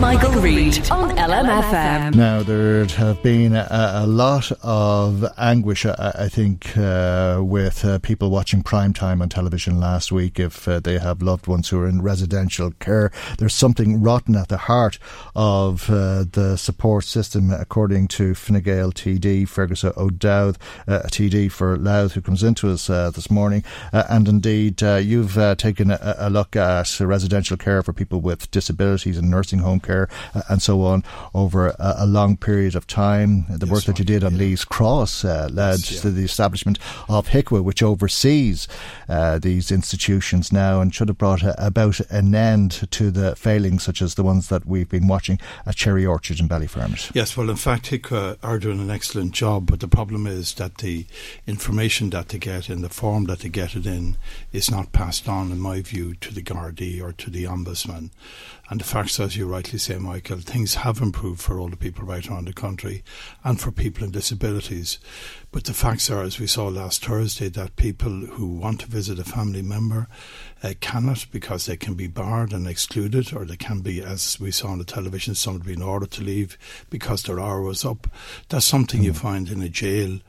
Michael, Reade on LMFM. Now, there have been a, a lot of anguish, I, I think, uh, with uh, people watching prime time on television last week if uh, they have loved ones who are in residential care. There's something rotten at the heart of uh, the support system, according to Fine Gael TD, Fergus O'Dowd, uh, TD for Louth, who comes into us uh, this morning. and indeed, you've taken a, a look at residential care for people with disabilities and nursing home care uh, and so on over a, a, long period of time. The yes, work that you did on yeah. Leas Cross uh, led yes, yeah. to the establishment of HIQA, which oversees uh, these institutions now and should have brought a, about an end to the failings such as the ones that we've been watching at Cherry Orchard in Ballyfermot. Yes, well, in fact, HIQA are doing an excellent job, but the problem is that the information that they get in the form that they get it in is not passed on, in my view, to the Gardaí or to the Ombudsman. And the facts, as you rightly say, Michael, things have improved for older people right around the country and for people in disabilities. But the facts are, as we saw last Thursday, that people who want to visit a family member uh, cannot because they can be barred and excluded, or they can be, as we saw on the television, somebody being ordered to leave because their hour was up. That's something mm. you find in a jail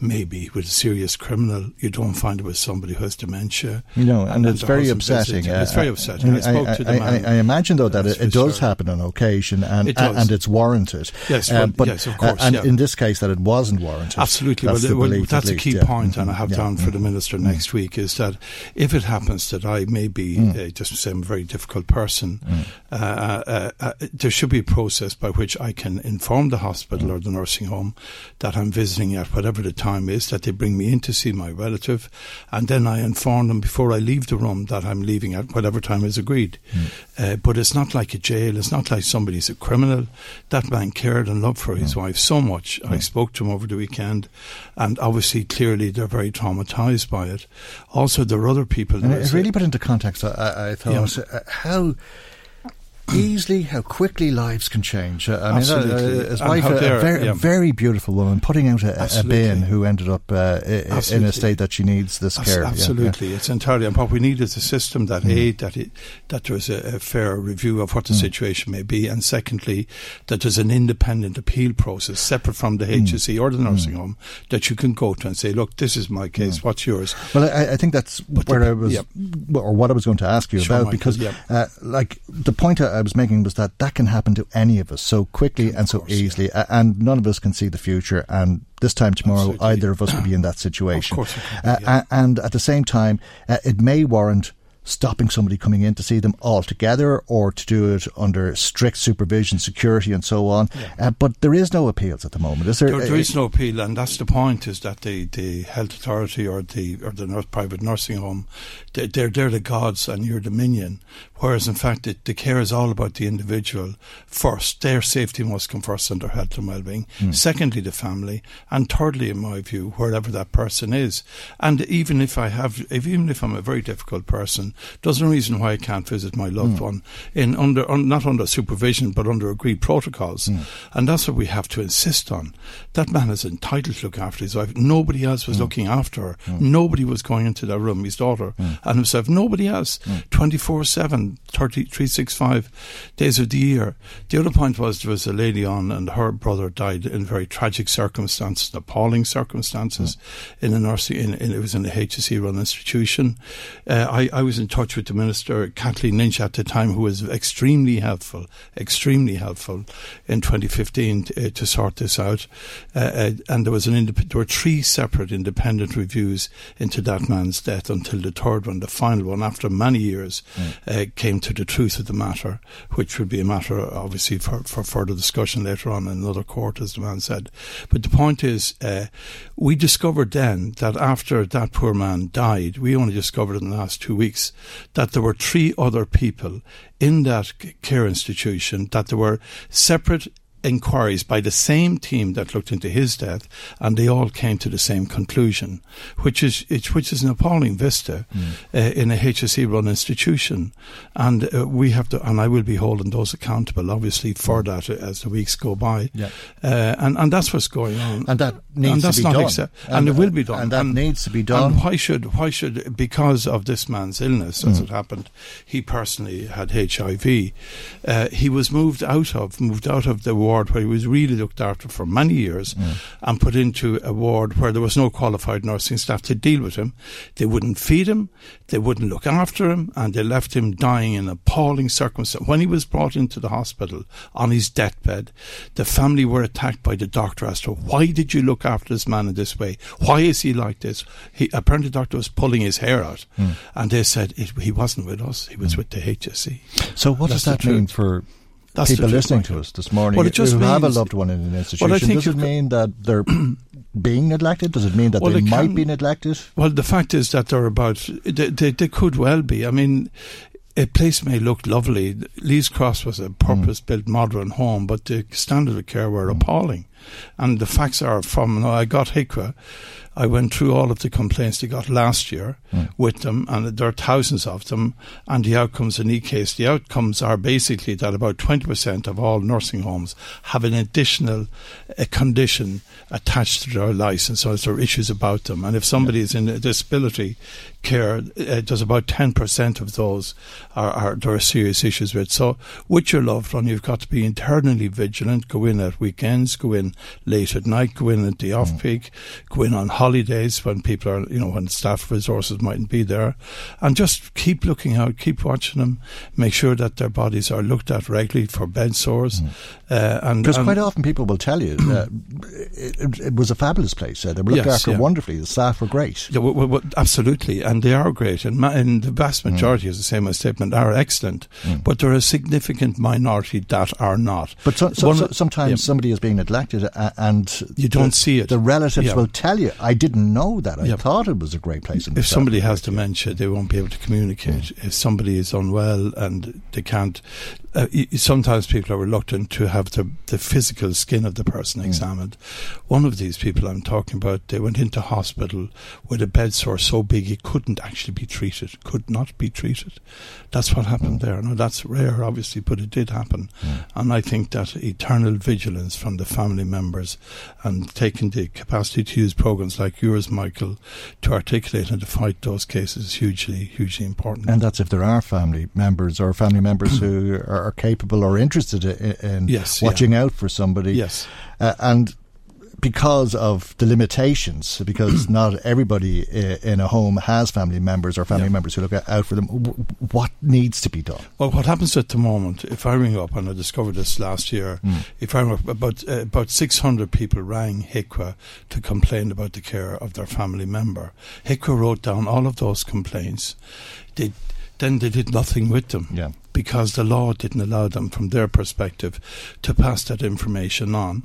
maybe with a serious criminal. You don't find it with somebody who has dementia. You know, and, and it's very upsetting. Uh, it's very upsetting. I, I spoke I, to the man. I, imagine though that it, it does happen on occasion, and it and it's warranted. Yes, well, um, but yes, of course. and yeah. in this case, that it wasn't warranted. Absolutely. That's, well, well, that's a key yeah. point, and I have yeah. down for the mm-hmm. minister mm. next week is that if it happens that I may be mm. uh, just say I'm a very difficult person, mm. uh, uh, uh, there should be a process by which I can inform the hospital or the nursing home that I'm visiting at whatever the time is that they bring me in to see my relative, and then I inform them before I leave the room that I'm leaving at whatever time is agreed. Mm. Uh, but it's not like a jail. It's not like somebody's a criminal. That man cared and loved for his mm. wife so much. I spoke to him over the weekend, and obviously, clearly, they're very traumatized by it. Also, there are other people. And really put into context. I, I thought yeah. uh, how easily how quickly lives can change. Uh, I Absolutely. mean, uh, his wife, a, a, very, yeah. very, beautiful woman, putting out a, a bin who ended up uh, in a state that she needs this care. Absolutely, yeah, it's entirely. And what we need is a system that mm. a that it, that there is a, fair review of what the mm. situation may be, and secondly, that there's an independent appeal process separate from the HSE mm. or the nursing mm. home that you can go to and say, look, this is my case. Mm. What's yours? Well, I, I think that's but where the, I was, or what I was going to ask you sure, about, because, uh, like, the point I was making was that that can happen to any of us so quickly and so easily, yeah. and none of us can see the future. And this time tomorrow, Absolutely. either of us could be in that situation. Of course, be, uh, and at the same time, uh, it may warrant stopping somebody coming in to see them altogether or to do it under strict supervision, security, and so on. Yeah. Uh, but there is no appeals at the moment, is there? There, there is no appeal, and that's the point: is that the, the health authority or the or the nurse, private nursing home, they, they're they're the gods and you're the minion. Whereas in fact, the, the care is all about the individual first. Their safety must come first, and their health and well-being. Mm. Secondly, the family, and thirdly, in my view, wherever that person is. And even if I have, if, even if I'm a very difficult person. There's no reason why I can't visit my loved mm. one in under un, not under supervision but under agreed protocols, mm. and that's what we have to insist on. That man is entitled to look after his wife. Nobody else was mm. looking after her. Mm. Nobody was going into that room. His daughter mm. and himself. Nobody else. Twenty four seven, thirty three six five days of the year. The other point was there was a lady on, and her brother died in very tragic circumstances, appalling circumstances, in a nursing. In, in, it was in a HSE run institution. Uh, I, I was in touch with the minister, Kathleen Lynch, at the time, who was extremely helpful, extremely helpful in 2015 to, uh, to sort this out. Uh, uh, and there was an indep- there were three separate independent reviews into that man's death until the third one, the final one, after many years, mm. Came to the truth of the matter, which would be a matter, obviously, for, for further discussion later on in another court, as the man said. But the point is, uh, we discovered then that after that poor man died, we only discovered in the last two weeks that there were three other people in that care institution, that there were separate inquiries by the same team that looked into his death, and they all came to the same conclusion, which is which is an appalling vista mm. uh, in a HSE run institution, and uh, we have to, and I will be holding those accountable, obviously, for mm. that as the weeks go by, yeah. uh, and and that's what's going on, and that needs and to be done, accept- and, and, it will be done, and that and, needs to be done. And why should why should because of this man's illness, as mm. it happened, he personally had HIV, uh, he was moved out of moved out of the war ward where he was really looked after for many years and put into a ward where there was no qualified nursing staff to deal with him. They wouldn't feed him, they wouldn't look after him, and they left him dying in appalling circumstances. When he was brought into the hospital on his deathbed, the family were attacked by the doctor as to why did you look after this man in this way? Why is he like this? He, apparently, the doctor was pulling his hair out, mm. and they said it, he wasn't with us; he was mm. with the HSE. So, what That's does that mean for that's people listening to us this morning well, it just who means, have a loved one in an institution. Well, I does it mean that they're being neglected? Does it mean that well, they, might can, be neglected? Well, the fact is that they're about. They, they, they, could well be. I mean, a place may look lovely. Leas Cross was a purpose-built modern home, but the standard of care were mm. appalling. And the facts are from. I got HIQA I went through all of the complaints they got last year mm. with them, and there are thousands of them. And the outcomes in each case, the outcomes are basically that about 20% of all nursing homes have an additional uh, condition attached to their license, so there are issues about them. And if somebody yeah. is in a disability care, uh, there's about 10% of those are, are there are serious issues with. So with your loved one, you've got to be internally vigilant. Go in at weekends, go in late at night, go in at the off peak, mm. go in on holidays when people are, you know, when staff resources mightn't be there, and just keep looking out, keep watching them, make sure that their bodies are looked at regularly for bed sores. Mm. Uh, and because quite often people will tell you uh, it, it, was a fabulous place. Uh, they were looked yes, after yeah. wonderfully. The staff were great. Yeah, well, well, absolutely, and they are great, and, ma- and the vast mm. majority, mm. as I say in my statement, are excellent. Mm. But there are a significant minority that are not. But so, so, so, sometimes yeah. somebody is being neglected, and you don't the, see it. The relatives yeah. will tell you, "I didn't know that. I thought it was a great place." If somebody has dementia, they won't be able to communicate. Mm. If somebody is unwell and they can't uh, sometimes people are reluctant to have the, the physical skin of the person mm. examined. One of these people I'm talking about, they went into hospital with a bed sore so big it couldn't actually be treated, could not be treated. That's what happened mm. there. Now that's rare, obviously, but it did happen. Mm. And I think that eternal vigilance from the family members and taking the capacity to use programs like yours, Michael, to articulate and to fight those cases is hugely, hugely important. And that's if there are family members or family members who are are capable or interested in, yes, watching yeah. out for somebody. Yes. Uh, and because of the limitations, because not everybody in a home has family members or family yeah. members who look out for them. What needs to be done? Well, what happens at the moment? If I ring up, and I discovered this last year, mm. if I ring up, about uh, about six hundred people rang HIQA to complain about the care of their family member. HIQA wrote down all of those complaints. They then they did nothing with them. Yeah because the law didn't allow them, from their perspective, to pass that information on.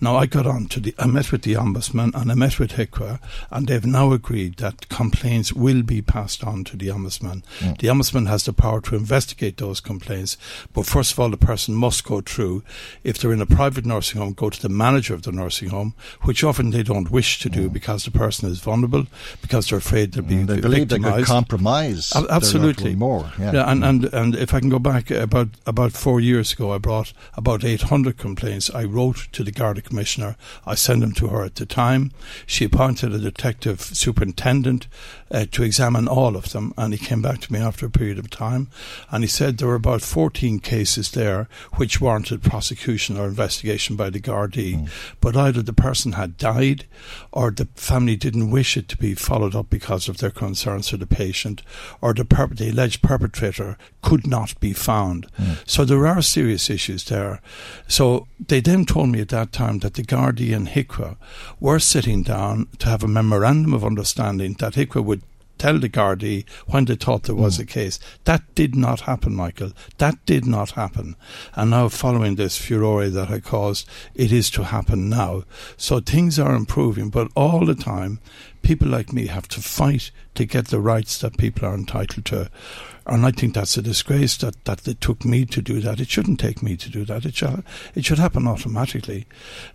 Now, I got on to the, I met with the Ombudsman and I met with HIQA, and they've now agreed that complaints will be passed on to the Ombudsman. Mm. The Ombudsman has the power to investigate those complaints, but first of all, the person must go through, if they're in a private nursing home, go to the manager of the nursing home, which often they don't wish to do mm. because the person is vulnerable, because they're afraid they're being mm, they believe they could compromise. absolutely. More. Yeah. yeah and, and, and if I can go back about, about four years ago, I brought about 800 complaints. I wrote to the Garda Commissioner. I sent them to her at the time. She appointed a detective superintendent uh, to examine all of them, and he came back to me after a period of time, and he said there were about 14 cases there which warranted prosecution or investigation by the Gardaí, mm. but either the person had died or the family didn't wish it to be followed up because of their concerns for the patient, or the, per- the alleged perpetrator could not be found. Mm. So there are serious issues there. So they then told me at that time that the Gardaí and HIQA were sitting down to have a memorandum of understanding that HIQA would tell the Gardaí when they thought there was mm. a case. That did not happen, Michael. That did not happen. And now, following this furore that I caused, it is to happen now. So things are improving, but all the time, people like me have to fight to get the rights that people are entitled to. And I think that's a disgrace that, that it took me to do that. It shouldn't take me to do that. It should, it should happen automatically.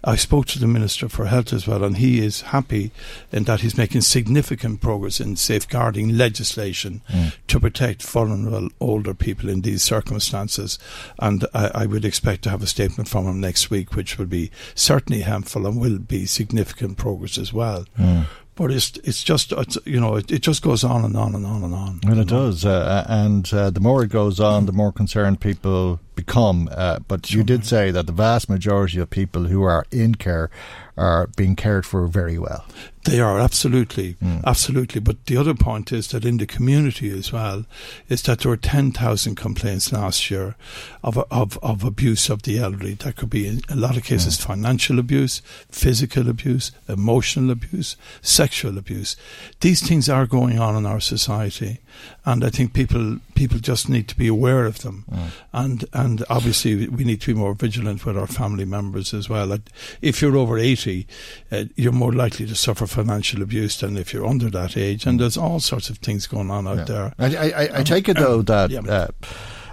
I spoke to the Minister for Health as well, and he is happy in that he's making significant progress in safeguarding legislation mm. to protect vulnerable older people in these circumstances. And I, I, would expect to have a statement from him next week, which will be certainly helpful and will be significant progress as well. Mm but it's it's just it's, you know it, it, just goes on and on and on and on. Well, it know? does, uh, and uh, the more it goes on, the more concerned people become. Uh, but sure. you did say that the vast majority of people who are in care are being cared for very well. They are absolutely, mm. absolutely. But the other point is that in the community as well, is that there were ten thousand complaints last year of of of abuse of the elderly. That could be in a lot of cases mm. financial abuse, physical abuse, emotional abuse, sexual abuse. These things are going on in our society, and I think people people just need to be aware of them, mm. and and obviously we need to be more vigilant with our family members as well. If you're over eighty, uh, you're more likely to suffer financial abuse than if you're under that age, and mm. there's all sorts of things going on out yeah. there. I, I, I take it though um, that. Yeah. Uh,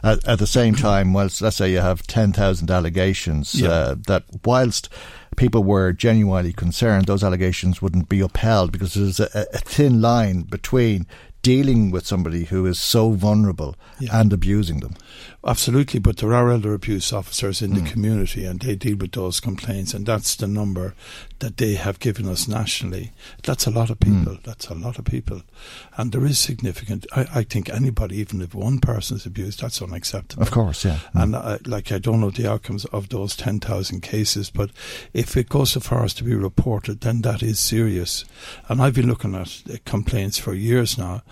at, at, the same time, whilst let's say you have ten thousand allegations, yeah. uh, that whilst people were genuinely concerned, those allegations wouldn't be upheld because there's a, a thin line between dealing with somebody who is so vulnerable yeah. and abusing them. Absolutely, but there are elder abuse officers in mm. the community and they deal with those complaints, and that's the number that they have given us nationally. That's a lot of hmm. people. Mm. That's a lot of people. And there is significant, I, I, think anybody, even if one person is abused, that's unacceptable. Of course, yeah. Mm. And uh, like, I don't know the outcomes of those 10,000 cases, but if it goes so far as to be reported, then that is serious. And I've been looking at complaints for years now,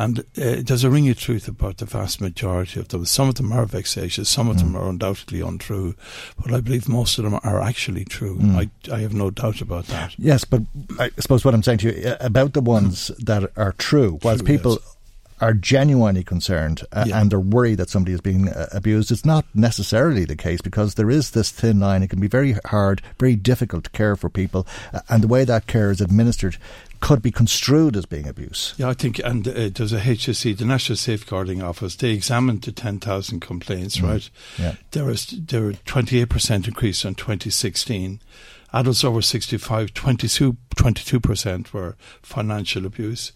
and uh, there's a ring of truth about the vast majority of them. Some of them are vexatious, some of mm. them are undoubtedly untrue, but I believe most of them are actually true. Mm. I, I have no doubt about that. Yes, but I suppose what I'm saying to you uh, about the ones that are true, whilst true, people. Yes are genuinely concerned uh, yeah. and are worried that somebody is being uh, abused, it's not necessarily the case because there is this thin line. It can be very hard, very difficult to care for people, uh, and the way that care is administered could be construed as being abuse. Yeah, I think, and uh, there's a HSE, the National Safeguarding Office, they examined the 10,000 complaints, mm. right? Yeah. There was there were 28% increase in 2016. Adults over 65, 22, 22% were financial abuse.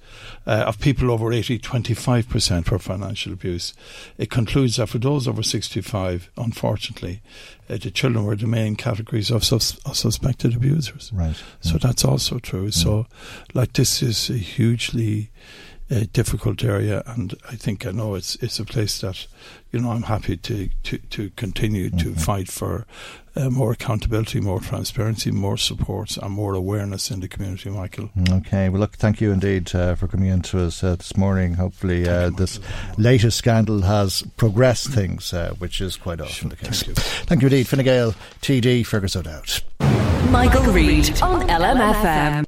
Uh, of people over 80, 25% were financial abuse. It concludes that for those over 65, unfortunately, uh, the children were the main categories of, sus- of suspected abusers. Right. So that's also true. So, like, this is a hugely a difficult area, and I think I know it's it's a place that you know I'm happy to to, to continue mm-hmm. to fight for uh, more accountability, more transparency, more support, and more awareness in the community. Michael. Okay, well, look, thank you indeed uh, for coming in to us uh, this morning. Hopefully, uh, this latest scandal has progressed things, uh, which is quite often sure, the case. Thank you, thank you indeed, Fine Gael, TD, Fergus O'Dowd. Michael Reade on LMFM.